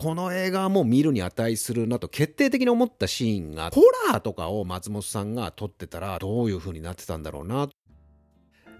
この映画も見るに値するなと決定的に思ったシーンが、ホラーとかを松本さんが撮ってたらどういう風になってたんだろうな。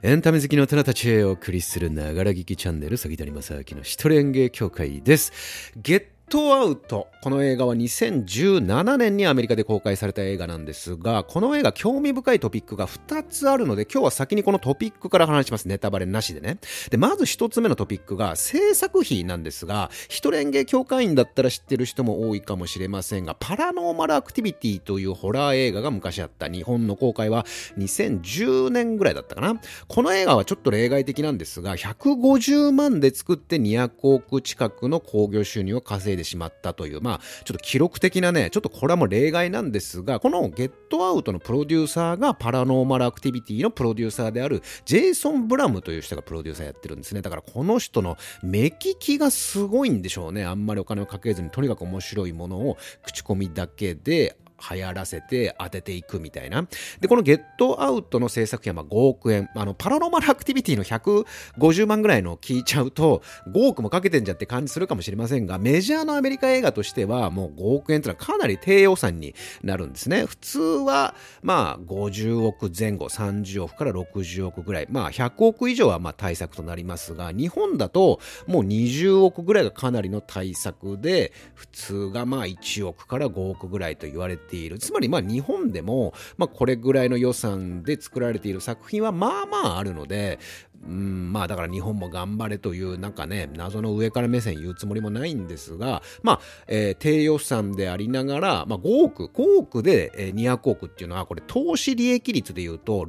エンタメ好きの大人たちへお送りするながら聞きチャンネル、杉谷正明の一人演芸協会です。ゲットアウト。この映画は2017年にアメリカで公開された映画なんですが、この映画興味深いトピックが2つあるので、今日は先にこのトピックから話します。ネタバレなしでね。で、まず1つ目のトピックが制作費なんですが、一連芸協会員だったら知ってる人も多いかもしれませんが、パラノーマルアクティビティというホラー映画が昔あった日本の公開は2010年ぐらいだったかな。この映画はちょっと例外的なんですが、150万で作って200億近くの興行収入を稼いでてしまったという、まあ、ちょっと記録的なね、ちょっとこれはもう例外なんですが、このゲットアウトのプロデューサーがパラノーマルアクティビティのプロデューサーであるジェイソン・ブラムという人がプロデューサーやってるんですね。だからこの人の目利きがすごいんでしょうね。あんまりお金をかけずにとにかく面白いものを口コミだけで流行らせて当てていくみたいな。で、このゲットアウトの制作費はま5億円。あの、パラノマルアクティビティの150万ぐらいの聞いちゃうと、5億もかけてんじゃって感じするかもしれませんが、メジャーのアメリカ映画としてはもう5億円というのはかなり低予算になるんですね。普通は、まあ、50億前後、30億から60億ぐらい。まあ、100億以上はまあ対策となりますが、日本だともう20億ぐらいがかなりの対策で、普通がまあ1億から5億ぐらいと言われてている。つまりまあ日本でも、まあ、これぐらいの予算で作られている作品はまあまああるので、うん、まあだから日本も頑張れというなんかね、謎の上から目線言うつもりもないんですが、まあ、えー、低予算でありながら、まあ5億、5億で200億っていうのはこれ投資利益率で言うと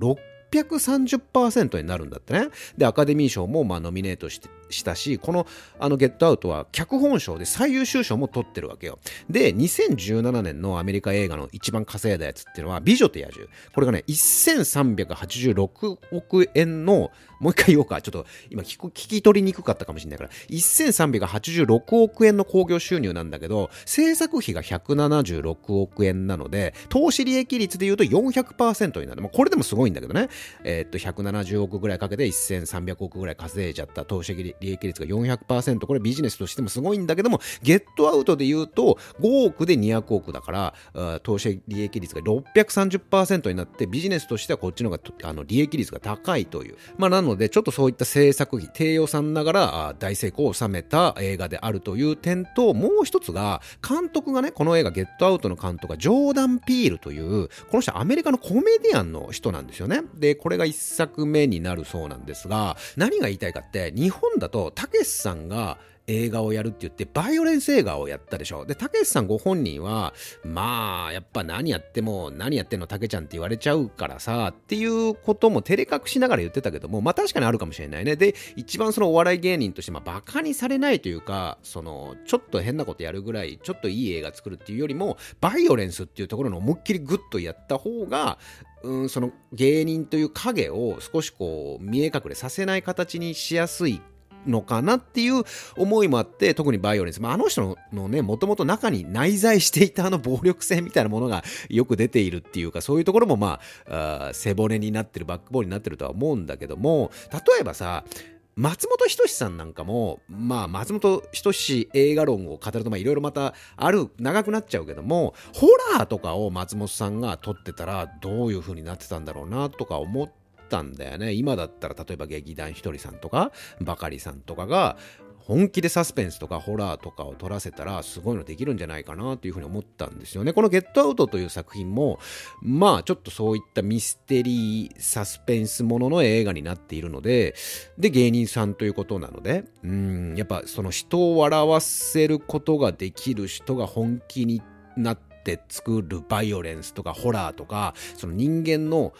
630%になるんだってね。で、アカデミー賞もまあノミネートしてしたし、このあのゲットアウトは脚本賞で最優秀賞も取ってるわけよ。で、2017年のアメリカ映画の一番稼いだやつっていうのは、美女と野獣。これがね、1386億円の、もう一回言おうか。ちょっと今聞き取りにくかったかもしれないから、1386億円の興行収入なんだけど、制作費が176億円なので、投資利益率で言うと400%になる。まあ、これでもすごいんだけどね。えー、っと、170億ぐらいかけて1300億ぐらい稼いじゃった投資利益率が400%、これビジネスとしてもすごいんだけども、ゲットアウトで言うと5億で200億だから、投資利益率が630%になって、ビジネスとしてはこっちの方があの利益率が高いという。まあなので、ちょっとそういった制作費、低予算ながら大成功を収めた映画であるという点と、もう一つが、監督がね、この映画ゲットアウトの監督がジョーダン・ピールという、この人アメリカのコメディアンの人なんですよね。で、これが一作目になるそうなんですが、何が言いたいかって、日本だと、たけしさんが映画をやるって言って、バイオレンス映画をやったでしょ。で、たけしさんご本人は、まあ、やっぱ何やっても、何やってんのたけちゃんって言われちゃうからさ、っていうことも照れ隠しながら言ってたけども、まあ確かにあるかもしれないね。で、一番そのお笑い芸人として、まあバカにされないというか、その、ちょっと変なことやるぐらい、ちょっといい映画作るっていうよりも、バイオレンスっていうところの思いっきりグッとやった方が、うん、その芸人という影を少しこう見え隠れさせない形にしやすいのかなっていう思いもあって、特にバイオレンス。まあ、あの人のね、もともと中に内在していたあの暴力性みたいなものがよく出ているっていうか、そういうところもまあ、あ背骨になってる、バックボーンになってるとは思うんだけども、例えばさ、松本人志さんなんかも、まあ、松本人志映画論を語ると、まあ、いろいろまたある、長くなっちゃうけども、ホラーとかを松本さんが撮ってたら、どういう風になってたんだろうな、とか思ったんだよね。今だったら、例えば劇団ひとりさんとか、ばかりさんとかが、本気でサスペンスとかホラーとかを撮らせたらすごいのできるんじゃないかなというふうに思ったんですよね。このゲットアウトという作品もまあちょっとそういったミステリーサスペンスものの映画になっているのでで芸人さんということなのでうんやっぱその人を笑わせることができる人が本気になってって作るバイオレンスとかホラーとかその人間の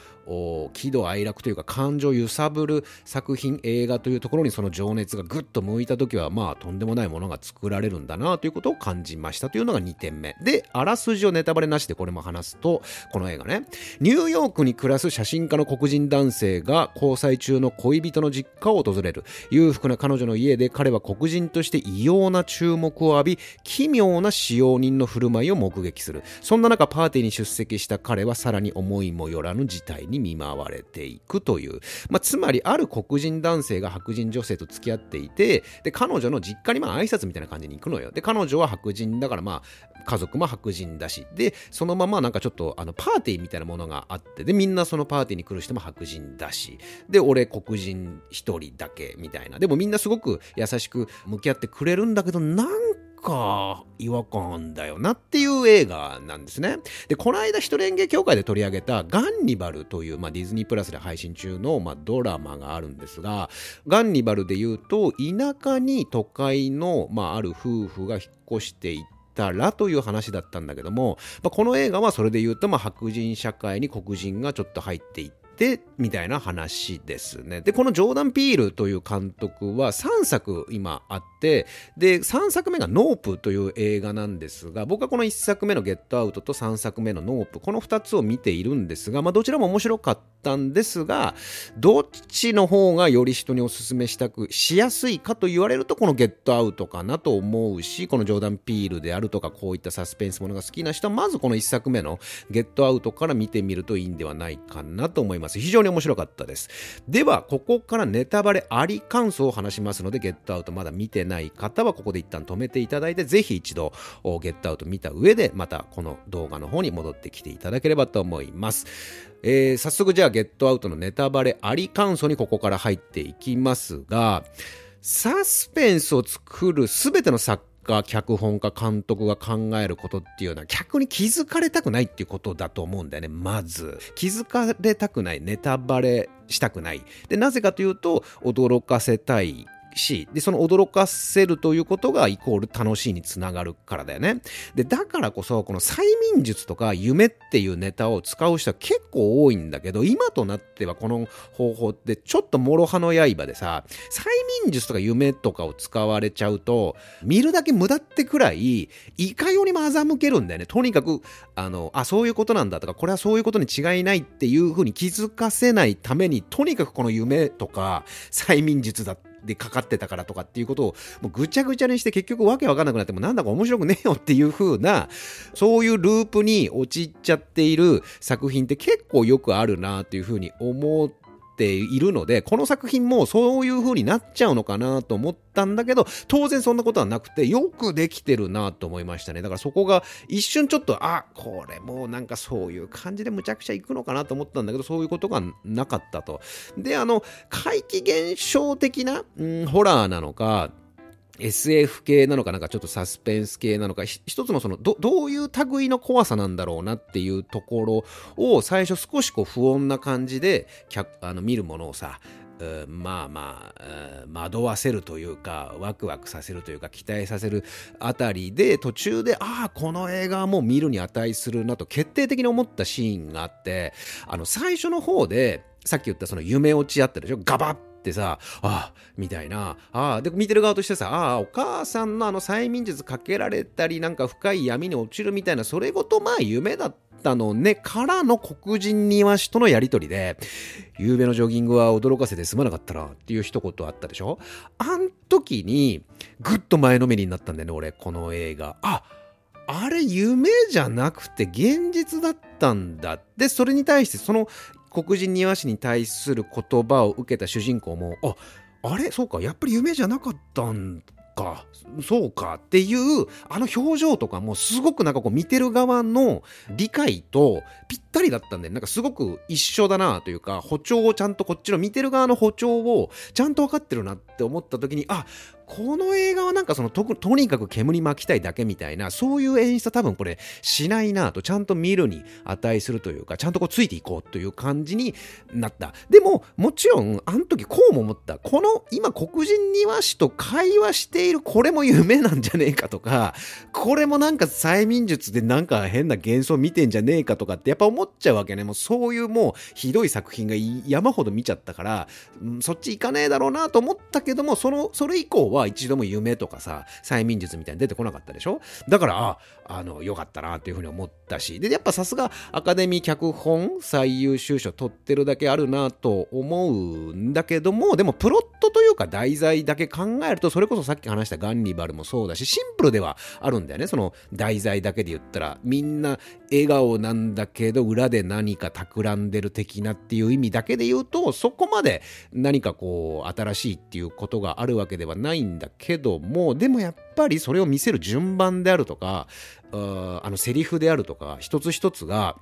喜怒哀楽というか感情揺さぶる作品映画というところにその情熱がぐっと向いた時はまあとんでもないものが作られるんだなということを感じましたというのが2点目。であらすじをネタバレなしでこれも話すとこの映画ね。ニューヨークに暮らす写真家の黒人男性が交際中の恋人の実家を訪れる。裕福な彼女の家で彼は黒人として異様な注目を浴び奇妙な使用人の振る舞いを目撃する。そんな中パーティーに出席した彼はさらに思いもよらぬ事態に。に見舞われていくという、まあ、つまりある黒人男性が白人女性と付き合っていてで彼女の実家にまあ挨拶みたいな感じに行くのよ。で彼女は白人だからまあ家族も白人だし。でそのままなんかちょっとあのパーティーみたいなものがあってでみんなそのパーティーに来る人も白人だし。で俺黒人一人だけみたいな。でもみんなすごく優しく向き合ってくれるんだけどなんか違和感だよなっていう映画なんですね。で、この間、一人演芸協会で取り上げたガンニバルという、まあ、ディズニープラスで配信中の、まあ、ドラマがあるんですが、ガンニバルで言うと、田舎に都会の、まあ、ある夫婦が引っ越していって、たらという話だったんだけども、まあ、この映画はそれで言うと、まあ、白人社会に黒人がちょっと入っていって、で、みたいな話ですね。で、このジョーダン・ピールという監督は3作今あって、で、3作目がノープという映画なんですが、僕はこの1作目のゲットアウトと3作目のノープ、この2つを見ているんですが、まあどちらも面白かったんですが、どっちの方がより人にお勧めしたくしやすいかと言われると、このゲットアウトかなと思うし、このジョーダン・ピールであるとか、こういったサスペンスものが好きな人は、まずこの1作目のゲットアウトから見てみるといいんではないかなと思います。非常に面白かったです。では、ここからネタバレあり感想を話しますので、ゲットアウトまだ見てない方は、ここで一旦止めていただいて、ぜひ一度、ゲットアウト見た上で、またこの動画の方に戻ってきていただければと思います。えー、早速じゃあ、ゲットアウトのネタバレあり感想にここから入っていきますが、サスペンスを作るすべての作家、脚本家、監督が考えることっていうのは逆に気づかれたくないっていうことだと思うんだよね、まず。気づかれたくない、ネタバレしたくない。で、なぜかというと、驚かせたいし、で、その驚かせるということがイコール楽しいにつながるからだよね。で、だからこそ、この催眠術とか夢っていうネタを使う人は結構多いんだけど、今となってはこの方法ってちょっと諸刃の刃でさ、催眠術とか夢とかを使われちゃうと、見るだけ無駄ってくらい、いかようにも欺けるんだよね。とにかく、あの、あ、そういうことなんだとか、これはそういうことに違いないっていうふうに気づかせないために、とにかくこの夢とか催眠術だってでかかってたからとかっていうことをもうぐちゃぐちゃにして結局わけわかんなくなってもなんだか面白くねえよっていう風なそういうループに陥っちゃっている作品って結構よくあるなっていう風に思ってているので、この作品もそういう風になっちゃうのかなと思ったんだけど、当然そんなことはなくて、よくできてるなと思いましたね。だからそこが一瞬ちょっと、あ、これもうなんかそういう感じでむちゃくちゃいくのかなと思ったんだけど、そういうことがなかったと。で、あの、怪奇現象的な、うん、ホラーなのか、SF 系なのかなんかちょっとサスペンス系なのか一つのそのどどういう類の怖さなんだろうなっていうところを最初少しこう不穏な感じであの見るものをさまあまあ惑わせるというかワクワクさせるというか期待させるあたりで途中でああこの映画はもう見るに値するなと決定的に思ったシーンがあってあの最初の方でさっき言ったその夢落ちあったでしょ？ガバッってさ、ああ、みたいな、ああ、で、見てる側としてさ、ああ、お母さんのあの催眠術かけられたり、なんか深い闇に落ちるみたいな、それごとまあ夢だったのね、からの黒人庭師とのやりとりで、夕べのジョギングは驚かせてすまなかったなっていう一言あったでしょ？あん時に、ぐっと前のめりになったんだよね、俺、この映画。ああれ夢じゃなくて現実だったんだ。で、それに対してその黒人庭師に対する言葉を受けた主人公もああれ？そうか。やっぱり夢じゃなかったんか。そうかっていうあの表情とかもすごくなんかこう見てる側の理解とぴったりだったんでなんかすごく一緒だなというか歩調をちゃんとこっちの見てる側の歩調をちゃんと分かってるなって思った時にあこの映画はなんかそのととにかく煙巻きたいだけみたいなそういう演出は多分これしないなとちゃんと見るに値するというかちゃんとこうついていこうという感じになった。でももちろんあの時こうも思った。この今黒人庭師と会話しているこれも夢なんじゃねえかとかこれもなんか催眠術でなんか変な幻想見てんじゃねえかとかってやっぱ思っちゃうわけね。もうそういうもうひどい作品が山ほど見ちゃったから、そっち行かねえだろうなと思ったけどもそのそれ以降はは一度も夢とかさ、催眠術みたいに出てこなかったでしょ？だから、あ、あの、よかったなっていうふうに思ったし、で、やっぱさすがアカデミー脚本最優秀賞取ってるだけあるなと思うんだけども、でもプロットというか題材だけ考えると、それこそさっき話したガンニバルもそうだし、シンプルではあるんだよね。その題材だけで言ったら、みんな笑顔なんだけど、裏で何か企んでる的なっていう意味だけで言うと、そこまで何かこう、新しいっていうことがあるわけではないんだけども、でもやっぱりそれを見せる順番であるとか、あのセリフであるとか、一つ一つが、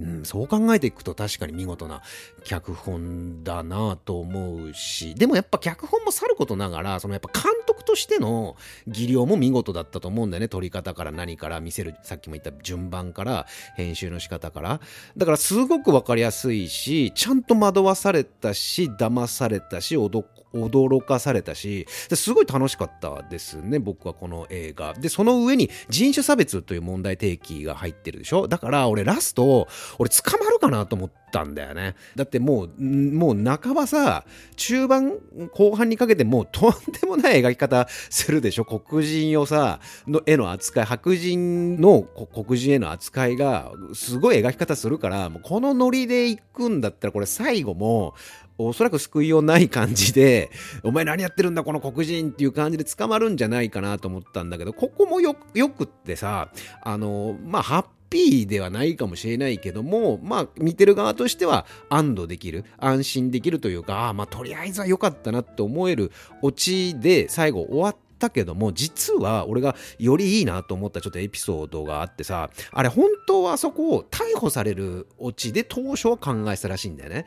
うん、そう考えていくと確かに見事な脚本だなと思うし、でもやっぱ脚本もさることながら、そのやっぱ監督としての技量も見事だったと思うんだよね。撮り方から何から見せる、さっきも言った順番から編集の仕方から。だからすごくわかりやすいし、ちゃんと惑わされたし、騙されたし、驚かされたし、すごい楽しかったですね、僕はこの映画。で、その上に人種差別という問題提起が入ってるでしょだから俺ラスト、俺捕まるかなと思ったんだよね。だってもう、もう半ばさ、中盤、後半にかけてもうとんでもない描き方するでしょ？黒人をさ、の絵の扱い、白人の黒人への扱いがすごい描き方するから、もうこのノリで行くんだったらこれ最後もおそらく救いようない感じで、お前何やってるんだこの黒人っていう感じで捕まるんじゃないかなと思ったんだけど、ここもよ、くってさ、あの、まあ、ハッピーではないかもしれないけども、まあ、見てる側としては安堵できる、安心できるというか、あまあ、とりあえずは良かったなって思えるオチで最後終わったけども、実は俺がよりいいなと思ったちょっとエピソードがあってさ、あれ本当はそこを逮捕されるオチで当初は考えたらしいんだよね。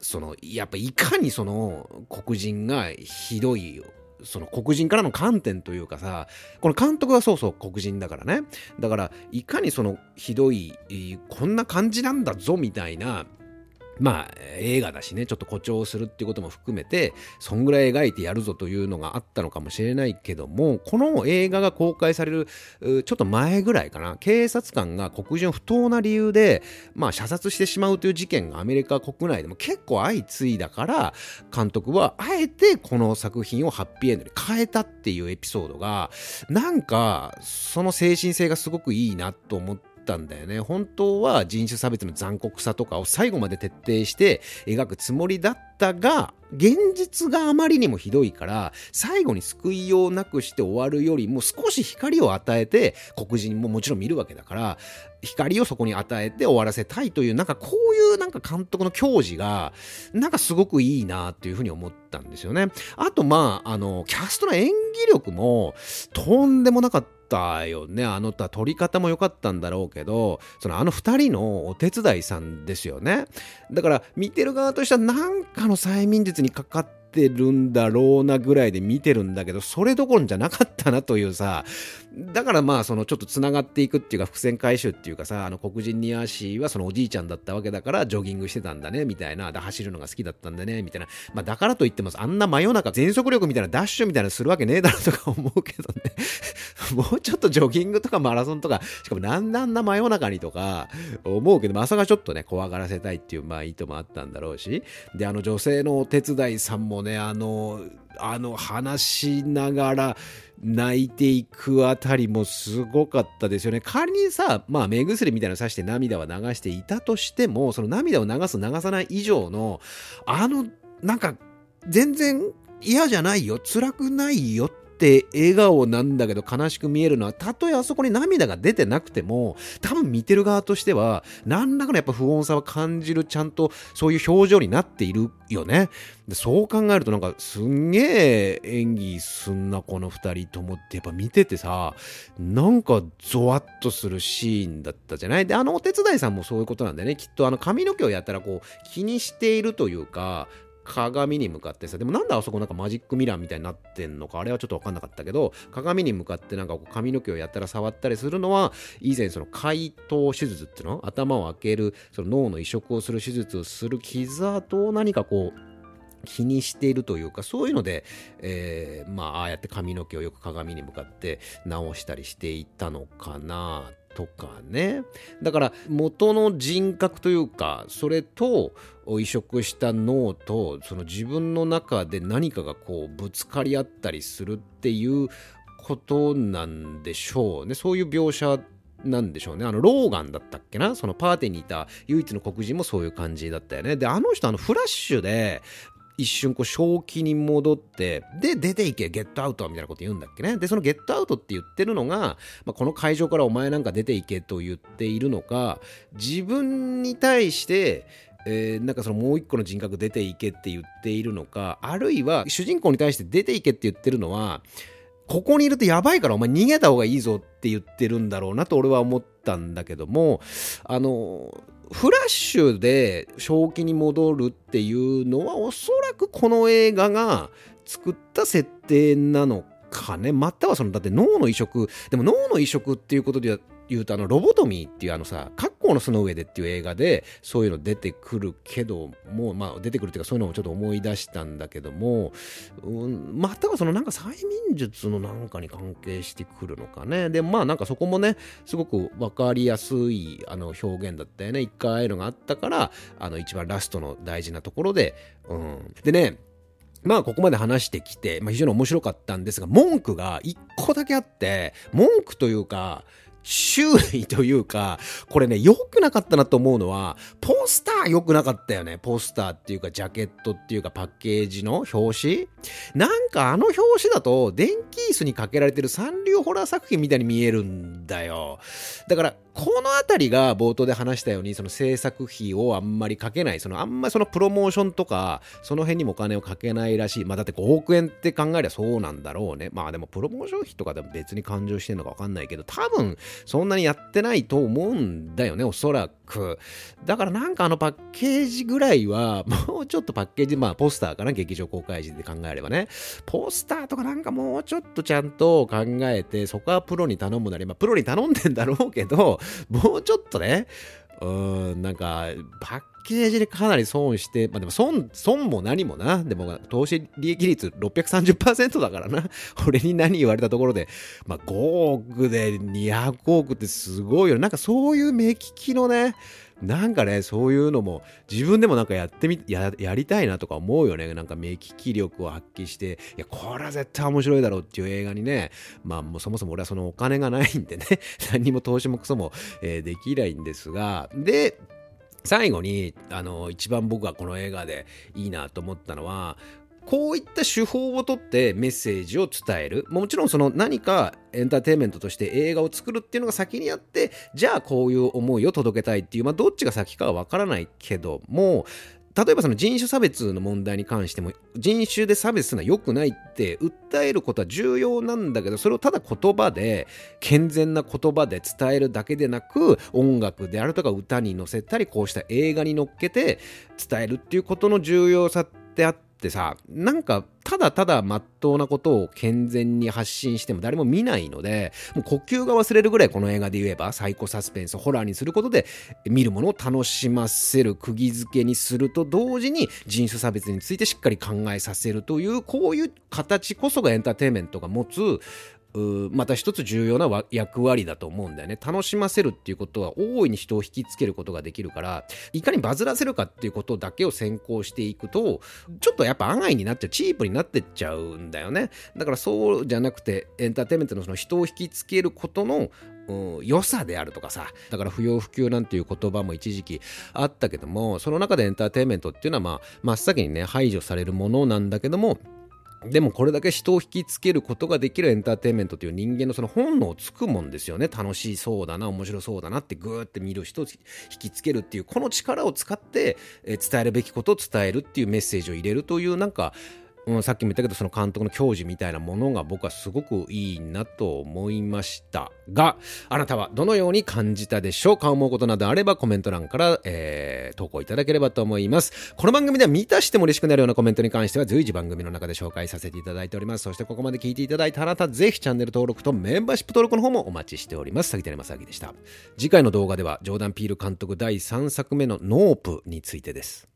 そのやっぱいかにその黒人がひどいその黒人からの観点というかさ、この監督はそうそう黒人だからね。だから、いかにそのひどい、こんな感じなんだぞみたいなまあ映画だしねちょっと誇張するっていうことも含めてそんぐらい描いてやるぞというのがあったのかもしれないけどもこの映画が公開されるちょっと前ぐらいかな。警察官が黒人を不当な理由でまあ射殺してしまうという事件がアメリカ国内でも結構相次いだから監督はあえてこの作品をハッピーエンドに変えたっていうエピソードがなんかその精神性がすごくいいなと思ってったんだよね。本当は人種差別の残酷さとかを最後まで徹底して描くつもりだったが、現実があまりにもひどいから、最後に救いようなくして終わるよりも少し光を与えて、黒人ももちろん見るわけだから、光をそこに与えて終わらせたいという、なんかこういうなんか監督の矜持が、なんかすごくいいなっていうふうに思ったんですよね。あと、まあ、あの、キャストの演技力も、とんでもなかった。ったよね。あの撮り方も良かったんだろうけど、そのあの二人のお手伝いさんですよね。だから見てる側としてはなんかの催眠術にかかっててるんだろうなぐらいで見てるんだけど、それどころじゃなかったなというさ、だからまあそのちょっと繋がっていくっていうか伏線回収っていうかさ、あの黒人ニアーシーはそのおじいちゃんだったわけだからジョギングしてたんだね、みたいな。で、走るのが好きだったんだね、みたいな。まあだからといってもあんな真夜中全速力みたいなダッシュみたいなするわけねえだろとか思うけどね。もうちょっとジョギングとかマラソンとか、しかもなんであんな真夜中にとか思うけど、まさかちょっとね、怖がらせたいっていうまあ意図もあったんだろうし。で、あの女性のお手伝いさんもね、あの、あの話しながら泣いていくあたりもすごかったですよね。仮にさ、まあ目薬みたいなのさして涙は流していたとしても、その涙を流す流さない以上の、あの、なんか全然嫌じゃないよ、辛くないよって笑顔なんだけど悲しく見えるのは、たとえあそこに涙が出てなくても、多分見てる側としては、何らかのやっぱ不穏さは感じる、ちゃんとそういう表情になっているよね。でそう考えるとなんかすんげえ演技すんなこの2人と思ってやっぱ見ててさなんかゾワッとするシーンだったじゃない？であのお手伝いさんもそういうことなんだよねきっとあの髪の毛をやったらこう気にしているというか鏡に向かってさ、でもなんであそこなんかマジックミラーみたいになってんのか、あれはちょっとわかんなかったけど、鏡に向かってなんかこう髪の毛をやったら触ったりするのは、以前その解凍手術っていうの頭を開ける、その脳の移植をする手術をする傷跡を何かこう、気にしているというかそういうので、えー、まあああやって髪の毛をよく鏡に向かって直したりしていたのかなっとかねだから元の人格というかそれと移植した脳とその自分の中で何かがこうぶつかり合ったりするっていうことなんでしょうねそういう描写なんでしょうね。あの、ローガンだったっけな？そのパーティーにいた唯一の黒人もそういう感じだったよね。で、あの人、あの、フラッシュで、一瞬こう正気に戻ってで出ていけゲットアウトみたいなこと言うんだっけね。でそのゲットアウトって言ってるのが、まあ、この会場からお前なんか出ていけと言っているのか自分に対してえー、なんかそのもう一個の人格出ていけって言っているのかあるいは主人公に対して出ていけって言ってるのはここにいるとやばいからお前逃げた方がいいぞって言ってるんだろうなと俺は思ったんだけどもあのフラッシュで正気に戻るっていうのはおそらくこの映画が作った設定なのかね。またはそのだって脳の移植。でも脳の移植っていうことで言うとあのロボトミーっていうあのさ過の巣の上でっていう映画でそういうの出てくるけどもまあ出てくるっていうかそういうのをちょっと思い出したんだけども、うん、またはそのなんか催眠術のなんかに関係してくるのかね。でまあなんかそこもねすごく分かりやすいあの表現だったよね。一回ああいうのがあったからあの一番ラストの大事なところで、うん、でねまあここまで話してきて、まあ、非常に面白かったんですが文句が一個だけあって文句というか周囲というか、これね、良くなかったなと思うのは、ポスター良くなかったよね。ポスターっていうか、ジャケットっていうか、パッケージの表紙なんかあの表紙だと、電気椅子にかけられてる三流ホラー作品みたいに見えるんだよ。だから、この辺りが冒頭で話したように、その制作費をあんまりかけない、そのあんまりそのプロモーションとか、その辺にもお金をかけないらしい。まあだって5億円って考えりゃそうなんだろうね。まあでもプロモーション費とかでも別に勘定してんのかわかんないけど、多分そんなにやってないと思うんだよね、おそらく。だからなんかあのパッケージぐらいは、もうちょっとパッケージ、まあポスターかな、劇場公開時で考えればね。ポスターとかなんかもうちょっとちゃんと考えて、そこはプロに頼むなり、まあプロに頼んでんだろうけど、もうちょっとね、うん、なんか、パッケージでかなり損して、まあでも損、損も何もな。でも、投資利益率630%だからな。俺に何言われたところで、まあ5億で200億ってすごいよ。なんかそういう目利きのね、なんかね、そういうのも自分でもなんかやってみ、や、やりたいなとか思うよね。なんか目利き力を発揮して、いや、これは絶対面白いだろうっていう映画にね、まあもうそもそも俺はそのお金がないんでね、何も投資もクソも、えー、できないんですが、で、最後に、あの、一番僕がこの映画でいいなと思ったのは、こういった手法をとってメッセージを伝える。もちろんその何かエンターテインメントとして映画を作るっていうのが先にあって、じゃあこういう思いを届けたいっていう、まあどっちが先かはわからないけども、例えばその人種差別の問題に関しても人種で差別するのは良くないって訴えることは重要なんだけどそれをただ言葉で健全な言葉で伝えるだけでなく音楽であるとか歌に乗せたりこうした映画に乗っけて伝えるっていうことの重要さってあってってさ、なんか、ただただ真っ当なことを健全に発信しても誰も見ないので、もう呼吸が忘れるぐらいこの映画で言えば、サイコサスペンス、ホラーにすることで、見るものを楽しませる、釘付けにすると同時に、人種差別についてしっかり考えさせるという、こういう形こそがエンターテインメントが持つ、また一つ重要な役割だと思うんだよね。楽しませるっていうことは大いに人を引きつけることができるから、いかにバズらせるかっていうことだけを先行していくと、ちょっとやっぱ案外になっちゃう、チープになってっちゃうんだよね。だからそうじゃなくて、エンターテインメントのその人を引きつけることの、良さであるとかさだから不要不急なんていう言葉も一時期あったけどもその中でエンターテインメントっていうのはまあ真っ先にね排除されるものなんだけどもでもこれだけ人を引きつけることができるエンターテインメントという人間のその本能をつくもんですよね。楽しそうだな、面白そうだなってグーって見る人を引きつけるっていう、この力を使って、伝えるべきことを伝えるっていうメッセージを入れるというなんか、さっきも言ったけどその監督の教授みたいなものが僕はすごくいいなと思いましたがあなたはどのように感じたでしょう？か思うことなどあればコメント欄から、えー、投稿いただければと思います。この番組では見たしても嬉しくなるようなコメントに関しては随時番組の中で紹介させていただいております。そしてここまで聞いていただいたあなたぜひチャンネル登録とメンバーシップ登録の方もお待ちしております。杉谷正明でした。次回の動画ではジョーダン・ピール監督第3作目のノープについてです。